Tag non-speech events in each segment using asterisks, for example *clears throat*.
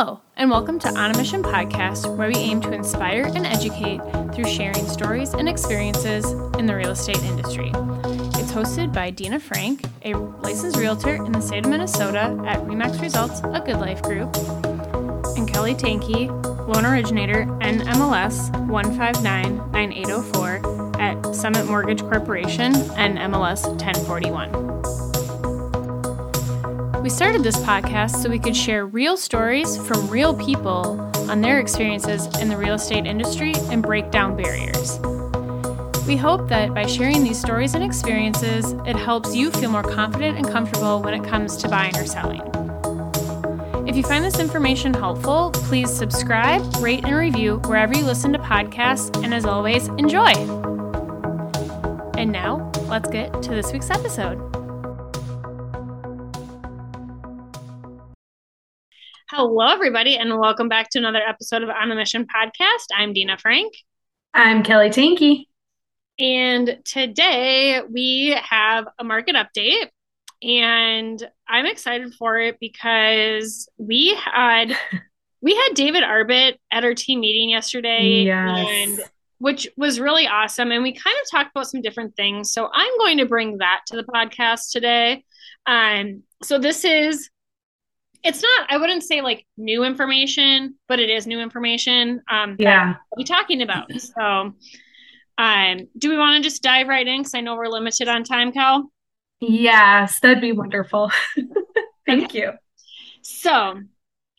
Hello, and welcome to On a Mission podcast, where we aim to inspire and educate through sharing stories and experiences in the real estate industry. It's hosted by Dina Frank, a licensed realtor in the state of Minnesota at Remax Results, a Good Life Group, and Kelly Tanky, loan originator NMLS 1599804 at Summit Mortgage Corporation NMLS 1041. We started this podcast so we could share real stories from real people on their experiences in the real estate industry and break down barriers. We hope that by sharing these stories and experiences, it helps you feel more confident and comfortable when it comes to buying or selling. If you find this information helpful, please subscribe, rate, and review wherever you listen to podcasts, and as always, enjoy! And now, let's get to this week's episode. Hello, everybody, and welcome back to another episode of On a Mission podcast. I'm Dina Frank. I'm Kelly Tanky. And today we have a market update, and I'm excited for it because we had *laughs* we had David Arbit at our team meeting yesterday, yes. and which was really awesome. And we kind of talked about some different things. So I'm going to bring that to the podcast today. Um, so this is it's not i wouldn't say like new information but it is new information um yeah. we'll be talking about. So um do we want to just dive right in? Because i know we're limited on time cal. Yes that'd be wonderful. *laughs* Thank okay. you. So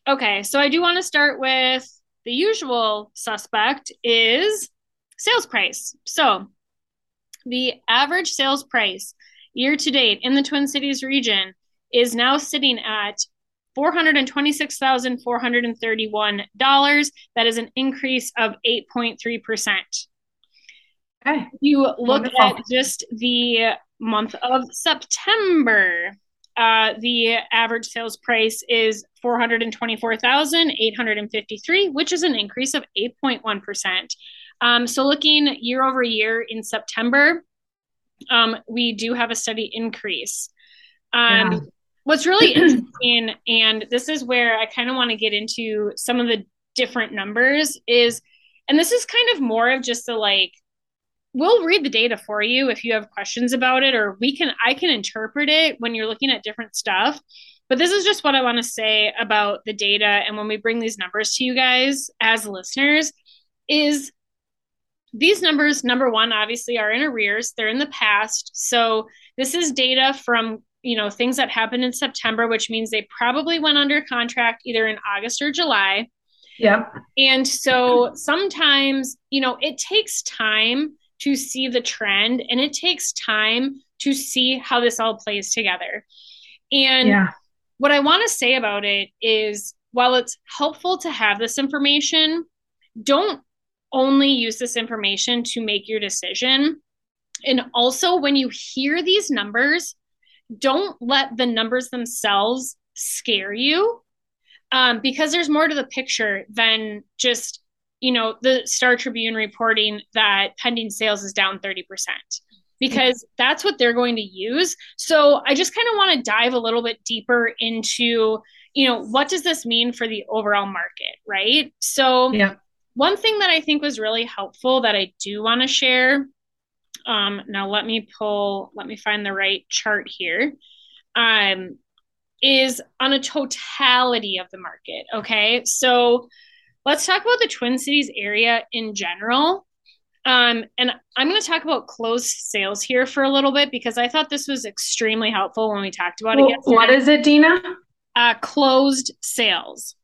okay so i do want to start with the usual suspect is sales price. So the average sales price year to date in the twin cities region is now sitting at $426,431. That is an increase of 8.3%. Okay. You look Wonderful. at just the month of September. Uh, the average sales price is 424,853, which is an increase of 8.1%. Um, so looking year over year in September, um, we do have a steady increase. Um, yeah what's really *clears throat* interesting, and this is where I kind of want to get into some of the different numbers, is, and this is kind of more of just the like, we'll read the data for you if you have questions about it, or we can, I can interpret it when you're looking at different stuff. But this is just what I want to say about the data. And when we bring these numbers to you guys as listeners, is these numbers, number one, obviously are in arrears, they're in the past. So this is data from you know things that happened in September, which means they probably went under contract either in August or July. Yeah. And so sometimes, you know, it takes time to see the trend and it takes time to see how this all plays together. And yeah. what I want to say about it is while it's helpful to have this information, don't only use this information to make your decision. And also, when you hear these numbers, don't let the numbers themselves scare you um, because there's more to the picture than just you know the star tribune reporting that pending sales is down 30% because that's what they're going to use. So i just kind of want to dive a little bit deeper into you know what does this mean for the overall market right? So yeah. one thing that i think was really helpful that i do want to share um, now let me pull, let me find the right chart here. Um, is on a totality of the market. Okay. So let's talk about the Twin Cities area in general. Um, and I'm going to talk about closed sales here for a little bit because I thought this was extremely helpful when we talked about well, it. Yesterday. What is it, Dina? Uh, closed sales.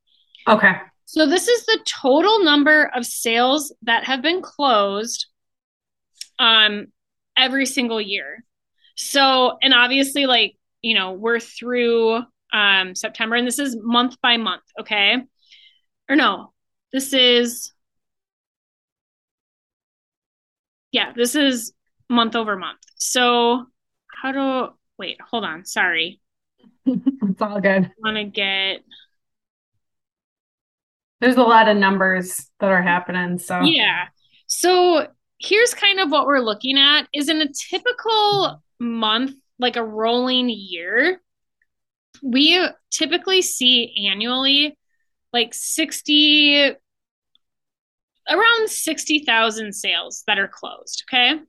Okay. So this is the total number of sales that have been closed um, every single year. So, and obviously, like, you know, we're through um, September and this is month by month, okay? Or no, this is, yeah, this is month over month. So, how do, wait, hold on, sorry. *laughs* it's all good. I want to get, there's a lot of numbers that are happening. So, yeah. So, here's kind of what we're looking at is in a typical month, like a rolling year, we typically see annually like 60 around 60,000 sales that are closed, okay?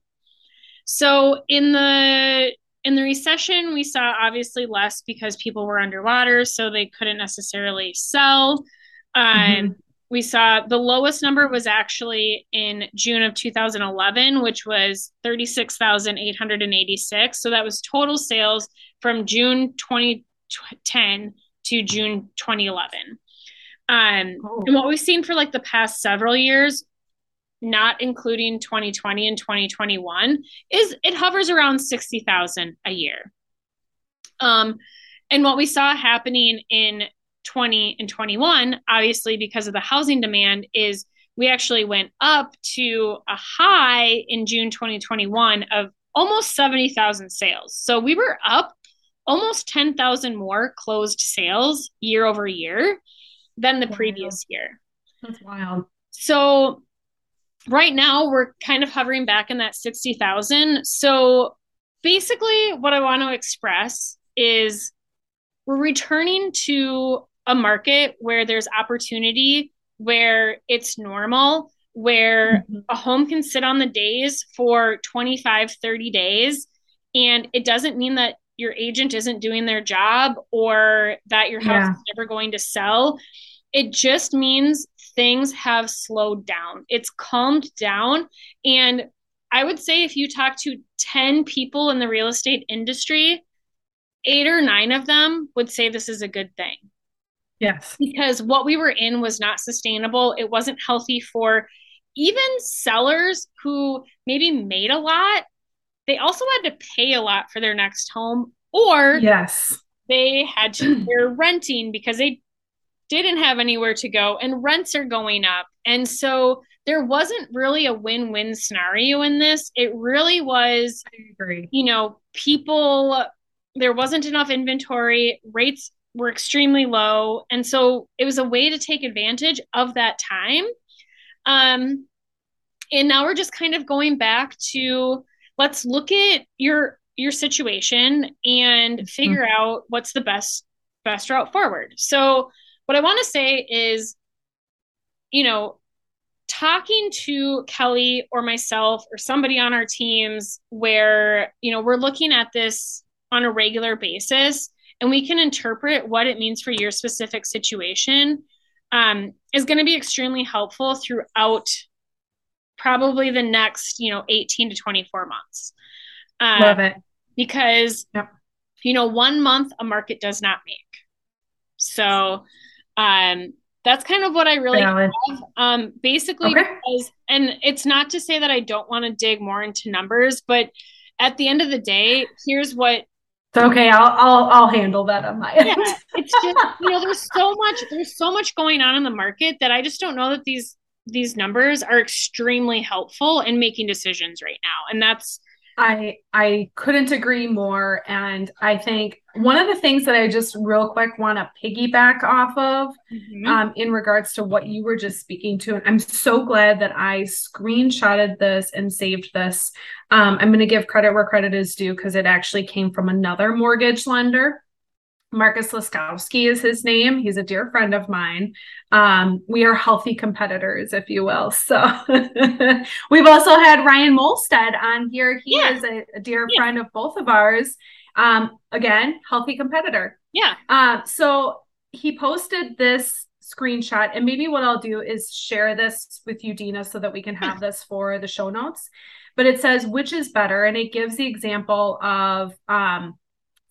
So in the in the recession, we saw obviously less because people were underwater, so they couldn't necessarily sell. Um, mm-hmm. We saw the lowest number was actually in June of 2011, which was 36,886. So that was total sales from June 2010 to June 2011. Um, oh. And what we've seen for like the past several years not including 2020 and 2021, is it hovers around 60,000 a year. Um, and what we saw happening in 20 and 21, obviously because of the housing demand, is we actually went up to a high in June 2021 of almost 70,000 sales. So we were up almost 10,000 more closed sales year over year than the wow. previous year. That's wild. So right now we're kind of hovering back in that 60,000. So basically what I want to express is we're returning to a market where there's opportunity, where it's normal, where mm-hmm. a home can sit on the days for 25, 30 days. And it doesn't mean that your agent isn't doing their job or that your house yeah. is never going to sell. It just means things have slowed down. It's calmed down. And I would say if you talk to 10 people in the real estate industry, eight or nine of them would say this is a good thing. Yes. Because what we were in was not sustainable. It wasn't healthy for even sellers who maybe made a lot. They also had to pay a lot for their next home, or yes, they had to they're *clears throat* renting because they didn't have anywhere to go and rents are going up. And so there wasn't really a win-win scenario in this. It really was you know, people there wasn't enough inventory, rates were extremely low, and so it was a way to take advantage of that time. Um and now we're just kind of going back to let's look at your your situation and mm-hmm. figure mm-hmm. out what's the best best route forward. So what I want to say is, you know, talking to Kelly or myself or somebody on our teams where, you know, we're looking at this on a regular basis and we can interpret what it means for your specific situation um, is going to be extremely helpful throughout probably the next, you know, 18 to 24 months. Um, Love it. Because, yep. you know, one month a market does not make. So, um, that's kind of what I really have. Um, basically, okay. because, and it's not to say that I don't want to dig more into numbers, but at the end of the day, here's what. It's okay. I'll I'll I'll handle that on my end. Yeah, *laughs* it's just you know there's so much there's so much going on in the market that I just don't know that these these numbers are extremely helpful in making decisions right now, and that's I I couldn't agree more. And I think one of the things that I just real quick want to piggyback off of mm-hmm. um, in regards to what you were just speaking to, and I'm so glad that I screenshotted this and saved this. Um, I'm going to give credit where credit is due because it actually came from another mortgage lender. Marcus Laskowski is his name. He's a dear friend of mine. Um, we are healthy competitors, if you will. So *laughs* we've also had Ryan Molstead on here. He yeah. is a, a dear yeah. friend of both of ours. Um, again, healthy competitor. Yeah. Uh, so he posted this screenshot, and maybe what I'll do is share this with you, Dina, so that we can have this for the show notes. But it says which is better, and it gives the example of um,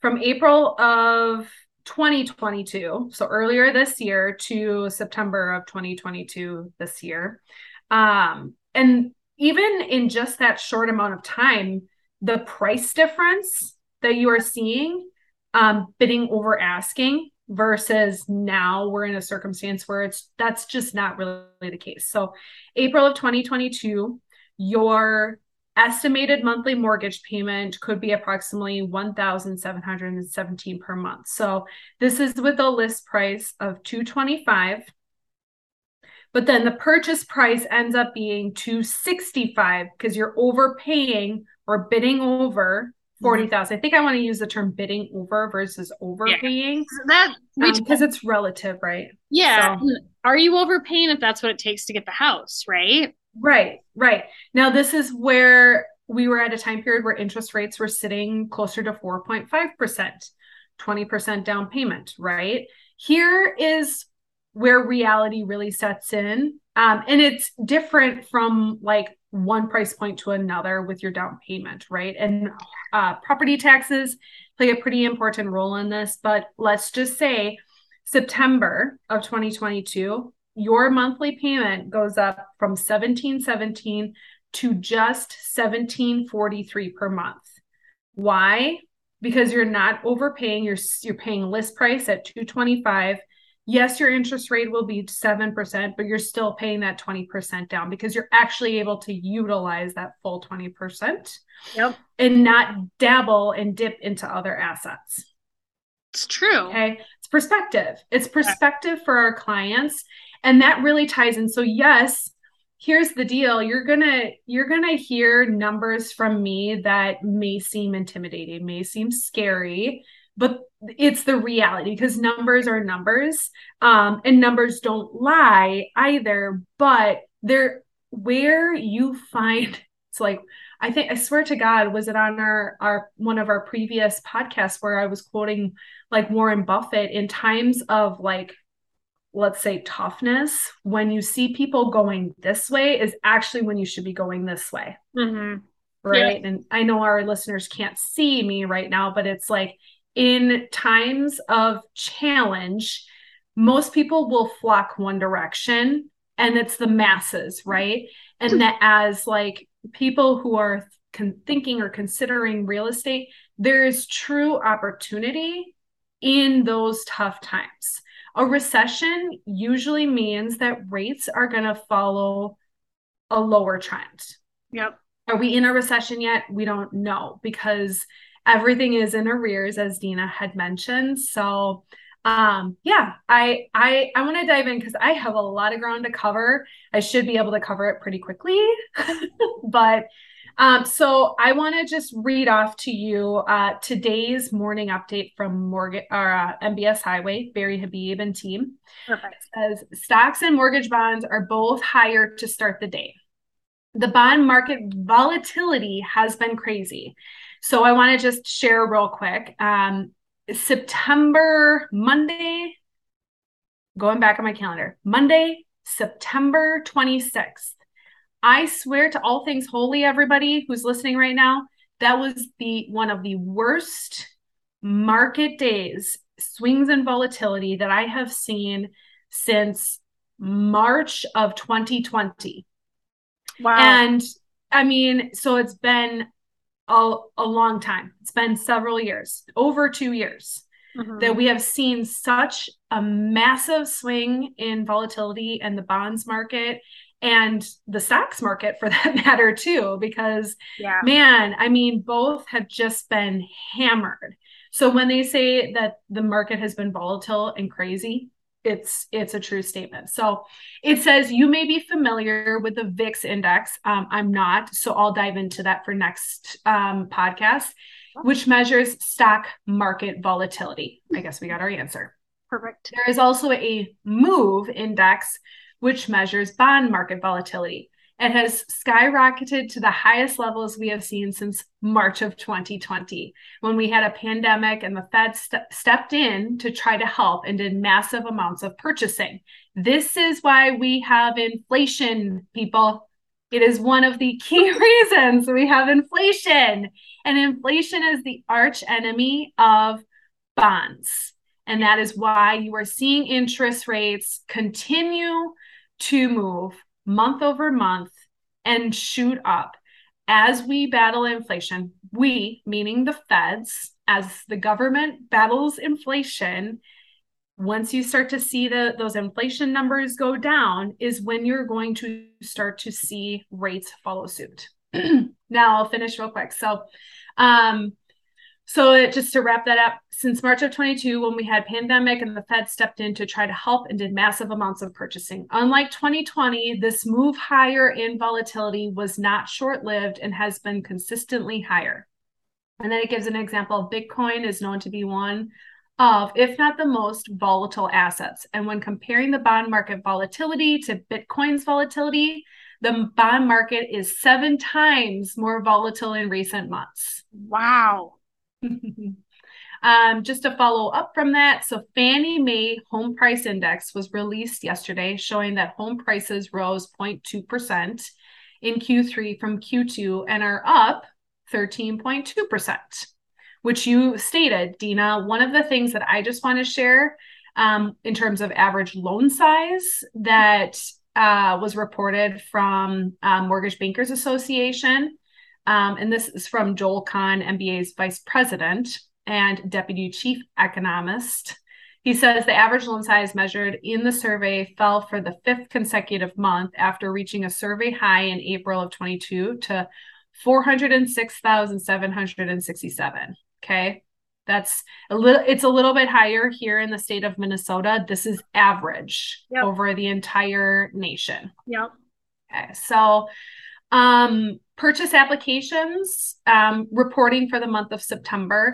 from April of 2022, so earlier this year, to September of 2022 this year. Um, and even in just that short amount of time, the price difference that you are seeing, um, bidding over asking versus now we're in a circumstance where it's that's just not really the case. So, April of 2022, your estimated monthly mortgage payment could be approximately 1717 per month so this is with a list price of 225 but then the purchase price ends up being 265 because you're overpaying or bidding over forty thousand. I think I want to use the term bidding over versus overpaying. Yeah. That because um, it's relative, right? Yeah. So. Are you overpaying if that's what it takes to get the house, right? Right, right. Now this is where we were at a time period where interest rates were sitting closer to 4.5%, 20% down payment, right? Here is where reality really sets in. Um, and it's different from like one price point to another with your down payment, right? And uh, property taxes play a pretty important role in this. But let's just say September of 2022, your monthly payment goes up from 1717 to just 1743 per month. Why? Because you're not overpaying, you're you're paying list price at 225 yes, your interest rate will be 7%, but you're still paying that 20% down because you're actually able to utilize that full 20% yep. and not dabble and dip into other assets. It's true. Okay. It's perspective. It's perspective for our clients. And that really ties in. So, yes, here's the deal you're gonna you're gonna hear numbers from me that may seem intimidating may seem scary but it's the reality because numbers are numbers um, and numbers don't lie either but they're where you find *laughs* it's like i think i swear to god was it on our our one of our previous podcasts where i was quoting like warren buffett in times of like let's say toughness when you see people going this way is actually when you should be going this way mm-hmm. right yeah. and i know our listeners can't see me right now but it's like in times of challenge, most people will flock one direction and it's the masses, right? And that as like people who are con- thinking or considering real estate, there is true opportunity in those tough times. A recession usually means that rates are going to follow a lower trend. Yep. Are we in a recession yet? We don't know because everything is in arrears as Dina had mentioned. So um yeah, I I I want to dive in cuz I have a lot of ground to cover. I should be able to cover it pretty quickly. *laughs* but um, so I want to just read off to you uh, today's morning update from mortgage or uh, MBS Highway, Barry Habib and team. Perfect. As stocks and mortgage bonds are both higher to start the day. The bond market volatility has been crazy. So I want to just share real quick. Um, September, Monday, going back on my calendar, Monday, September 26th. I swear to all things holy, everybody who's listening right now, that was the one of the worst market days, swings and volatility that I have seen since March of 2020. Wow. And I mean, so it's been a, a long time. It's been several years, over two years, mm-hmm. that we have seen such a massive swing in volatility and the bonds market and the stocks market for that *laughs* matter too because yeah. man i mean both have just been hammered so when they say that the market has been volatile and crazy it's it's a true statement. So it says you may be familiar with the VIX index. Um, I'm not, so I'll dive into that for next um, podcast, which measures stock market volatility. I guess we got our answer. Perfect. There is also a MOVE index, which measures bond market volatility. It has skyrocketed to the highest levels we have seen since March of 2020, when we had a pandemic and the Fed st- stepped in to try to help and did massive amounts of purchasing. This is why we have inflation, people. It is one of the key *laughs* reasons we have inflation. And inflation is the arch enemy of bonds. And that is why you are seeing interest rates continue to move month over month and shoot up as we battle inflation. We, meaning the feds, as the government battles inflation, once you start to see the those inflation numbers go down is when you're going to start to see rates follow suit. *clears throat* now I'll finish real quick. So um so just to wrap that up, since March of 22, when we had pandemic and the Fed stepped in to try to help and did massive amounts of purchasing. Unlike 2020, this move higher in volatility was not short-lived and has been consistently higher. And then it gives an example Bitcoin is known to be one of, if not the most volatile assets. And when comparing the bond market volatility to Bitcoin's volatility, the bond market is seven times more volatile in recent months. Wow. *laughs* um, just to follow up from that, so Fannie Mae Home Price Index was released yesterday, showing that home prices rose 0.2% in Q3 from Q2 and are up 13.2%, which you stated, Dina. One of the things that I just want to share um, in terms of average loan size that uh, was reported from um, Mortgage Bankers Association. Um, and this is from Joel Kan, MBA's vice president and deputy chief economist. He says the average loan size measured in the survey fell for the fifth consecutive month after reaching a survey high in April of 22 to 406,767. Okay. That's a little it's a little bit higher here in the state of Minnesota. This is average yep. over the entire nation. Yep. Okay. So um purchase applications um reporting for the month of September.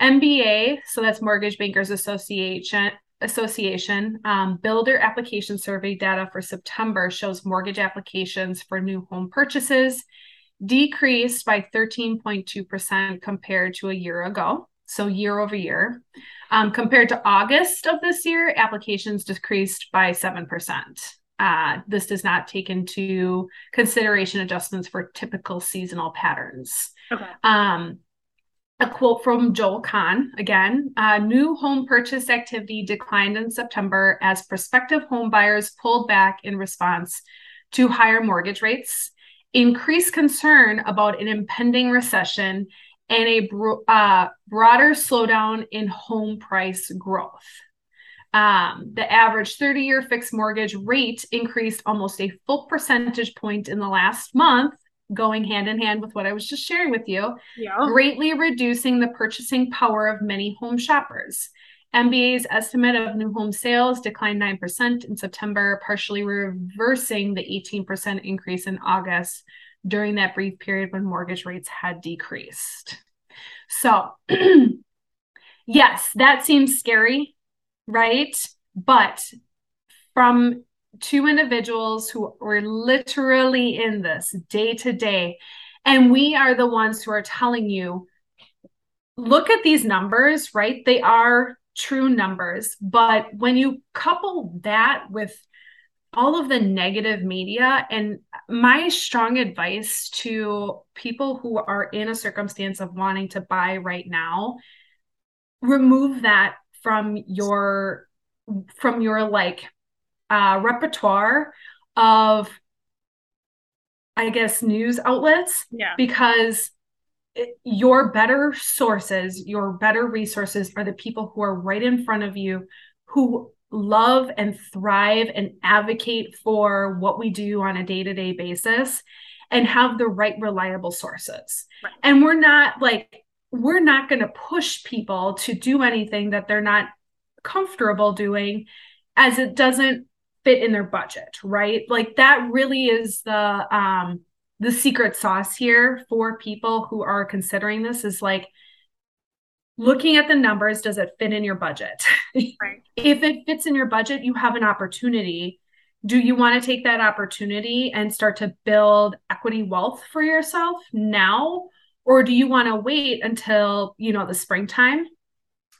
MBA, so that's Mortgage Bankers Association Association um, Builder Application Survey data for September shows mortgage applications for new home purchases decreased by 13.2% compared to a year ago. So, year over year. Um, compared to August of this year, applications decreased by 7%. Uh, this does not take into consideration adjustments for typical seasonal patterns. Okay. Um, a quote from Joel Kan again uh, new home purchase activity declined in September as prospective home buyers pulled back in response to higher mortgage rates increased concern about an impending recession, and a bro- uh, broader slowdown in home price growth. Um, the average 30 year fixed mortgage rate increased almost a full percentage point in the last month, going hand in hand with what I was just sharing with you, yeah. greatly reducing the purchasing power of many home shoppers. MBA's estimate of new home sales declined 9% in September, partially reversing the 18% increase in August during that brief period when mortgage rates had decreased. So, *clears throat* yes, that seems scary, right? But from two individuals who were literally in this day to day, and we are the ones who are telling you look at these numbers, right? They are true numbers. But when you couple that with all of the negative media, and my strong advice to people who are in a circumstance of wanting to buy right now, remove that from your from your like uh, repertoire of I guess news outlets yeah. because your better sources, your better resources are the people who are right in front of you who love and thrive and advocate for what we do on a day-to-day basis and have the right reliable sources. Right. And we're not like we're not going to push people to do anything that they're not comfortable doing as it doesn't fit in their budget, right? Like that really is the um the secret sauce here for people who are considering this is like looking at the numbers does it fit in your budget *laughs* right. if it fits in your budget you have an opportunity do you want to take that opportunity and start to build equity wealth for yourself now or do you want to wait until you know the springtime?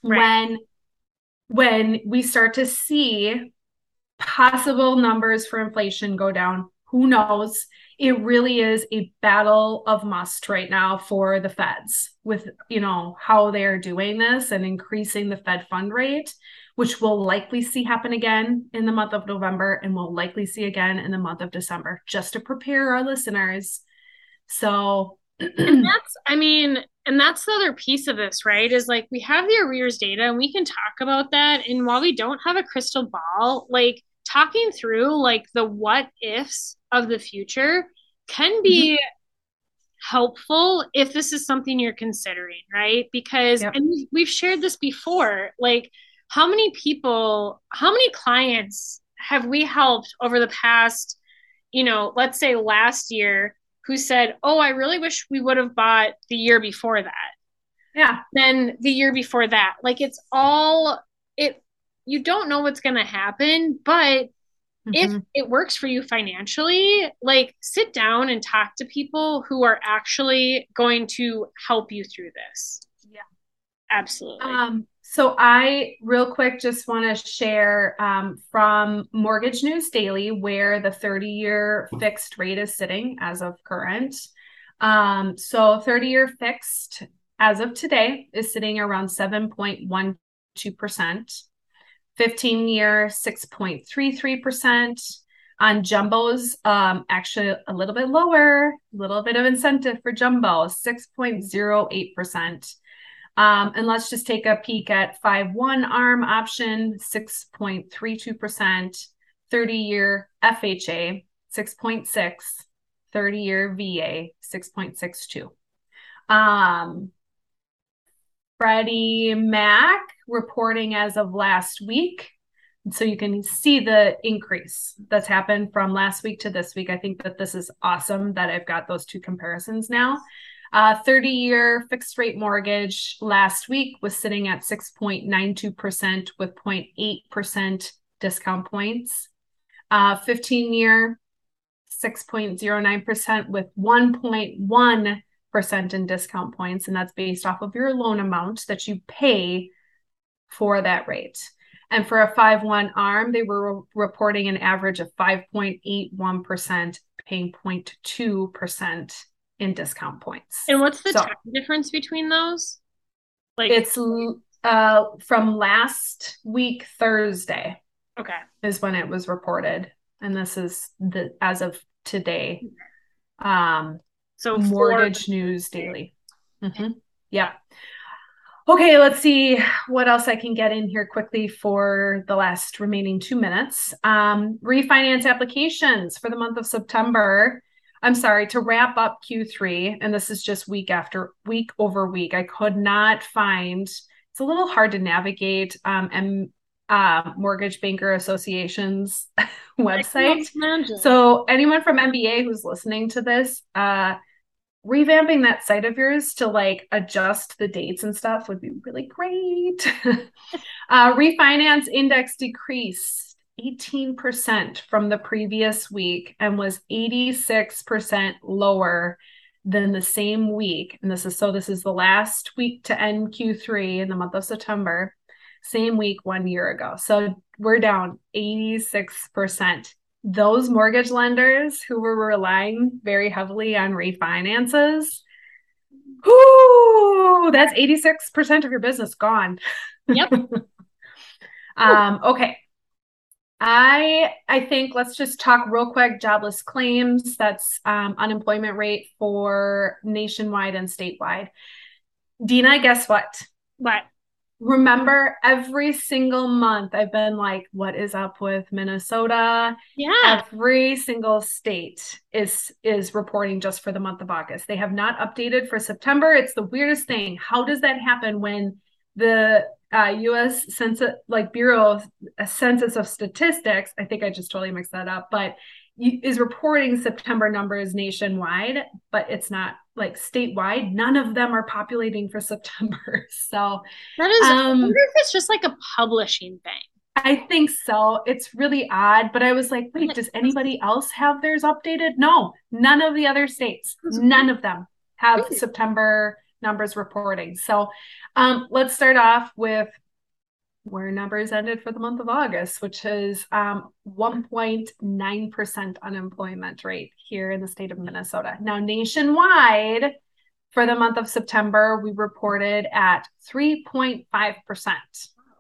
Right. when when we start to see possible numbers for inflation go down who knows? It really is a battle of must right now for the feds with you know how they're doing this and increasing the fed fund rate which we'll likely see happen again in the month of november and we'll likely see again in the month of december just to prepare our listeners. So and *clears throat* that's i mean and that's the other piece of this right is like we have the arrears data and we can talk about that and while we don't have a crystal ball like talking through like the what ifs of the future can be mm-hmm. helpful if this is something you're considering, right? Because yep. and we've shared this before, like how many people, how many clients have we helped over the past, you know, let's say last year who said, "Oh, I really wish we would have bought the year before that." Yeah. Then the year before that. Like it's all it you don't know what's going to happen, but mm-hmm. if it works for you financially, like sit down and talk to people who are actually going to help you through this. Absolutely. Um so I real quick just want to share um, from Mortgage News Daily where the 30 year fixed rate is sitting as of current. Um, so 30 year fixed as of today is sitting around 7.12%. 15 year 6.33%. On jumbos, um, actually a little bit lower, a little bit of incentive for jumbo, 6.08%. Um, and let's just take a peek at 5 1 ARM option, 6.32%, 30 year FHA, 6.6, 30 year VA, 6.62. Um, Freddie Mac reporting as of last week. So you can see the increase that's happened from last week to this week. I think that this is awesome that I've got those two comparisons now. Uh, 30 year fixed rate mortgage last week was sitting at 6.92% with 0.8% discount points. Uh, 15 year 6.09% with 1.1% in discount points. And that's based off of your loan amount that you pay for that rate. And for a 5 1 arm, they were re- reporting an average of 5.81%, paying 0.2% in discount points. And what's the so, time difference between those? Like it's uh from last week Thursday. Okay. Is when it was reported. And this is the as of today. Um so mortgage news daily. Mm-hmm. Yeah. Okay, let's see what else I can get in here quickly for the last remaining two minutes. Um, refinance applications for the month of September I'm sorry, to wrap up Q3, and this is just week after week over week, I could not find it's a little hard to navigate um, and uh, Mortgage Banker Association's *laughs* website. So, anyone from MBA who's listening to this, uh, revamping that site of yours to like adjust the dates and stuff would be really great. *laughs* uh, refinance index decrease 18% from the previous week and was 86% lower than the same week. And this is so this is the last week to end Q3 in the month of September, same week one year ago. So we're down 86%. Those mortgage lenders who were relying very heavily on refinances, whoo, that's 86% of your business gone. Yep. *laughs* um, okay. I I think let's just talk real quick jobless claims. That's um, unemployment rate for nationwide and statewide. Dina, guess what? What? Remember, every single month I've been like, "What is up with Minnesota?" Yeah. Every single state is is reporting just for the month of August. They have not updated for September. It's the weirdest thing. How does that happen when the uh, U.S. Census, like Bureau of Census of Statistics, I think I just totally mixed that up, but is reporting September numbers nationwide, but it's not like statewide. None of them are populating for *laughs* September. So that is, um, I wonder if it's just like a publishing thing. I think so. It's really odd, but I was like, wait, does anybody else have theirs updated? No, none of the other states, none of them have September numbers reporting. So um, let's start off with where numbers ended for the month of August, which is um, 1.9% unemployment rate here in the state of Minnesota. Now, nationwide, for the month of September, we reported at 3.5%.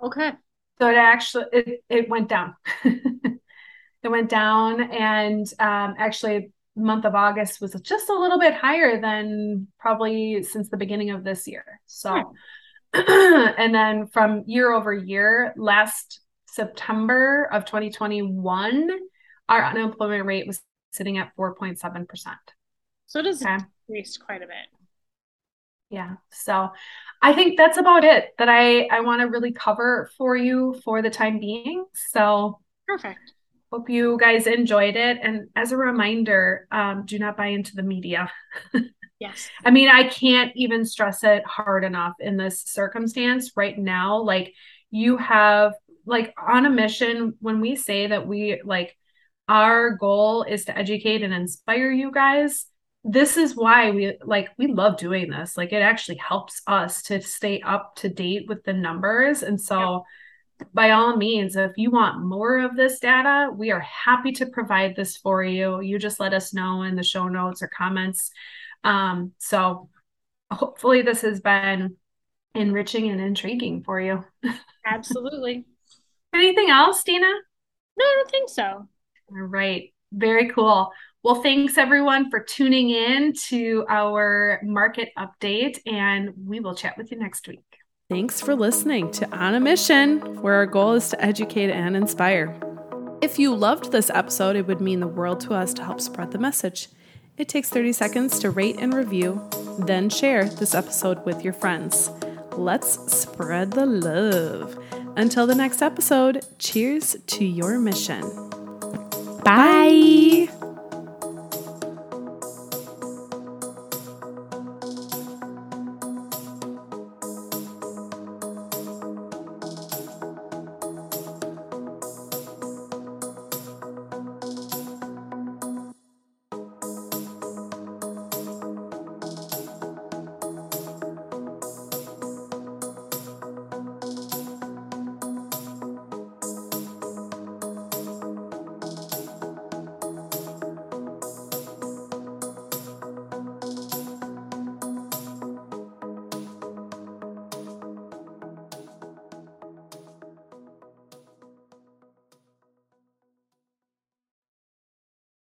Okay. So it actually it, it went down. *laughs* it went down and um, actually month of August was just a little bit higher than probably since the beginning of this year. So, hmm. *clears throat* and then from year over year, last September of 2021, our unemployment rate was sitting at 4.7%. So it has okay. increased quite a bit. Yeah. So I think that's about it that I, I want to really cover for you for the time being. So perfect. Hope you guys enjoyed it. And as a reminder, um, do not buy into the media. *laughs* Yes. I mean, I can't even stress it hard enough in this circumstance right now. Like, you have, like, on a mission, when we say that we, like, our goal is to educate and inspire you guys, this is why we like we love doing this like it actually helps us to stay up to date with the numbers and so yep. By all means if you want more of this data we are happy to provide this for you. You just let us know in the show notes or comments. Um, so hopefully this has been enriching and intriguing for you. *laughs* Absolutely. Anything else dina? No i don't think so. All right. Very cool. Well, thanks everyone for tuning in to our market update, and we will chat with you next week. Thanks for listening to On a Mission, where our goal is to educate and inspire. If you loved this episode, it would mean the world to us to help spread the message. It takes 30 seconds to rate and review, then share this episode with your friends. Let's spread the love. Until the next episode, cheers to your mission.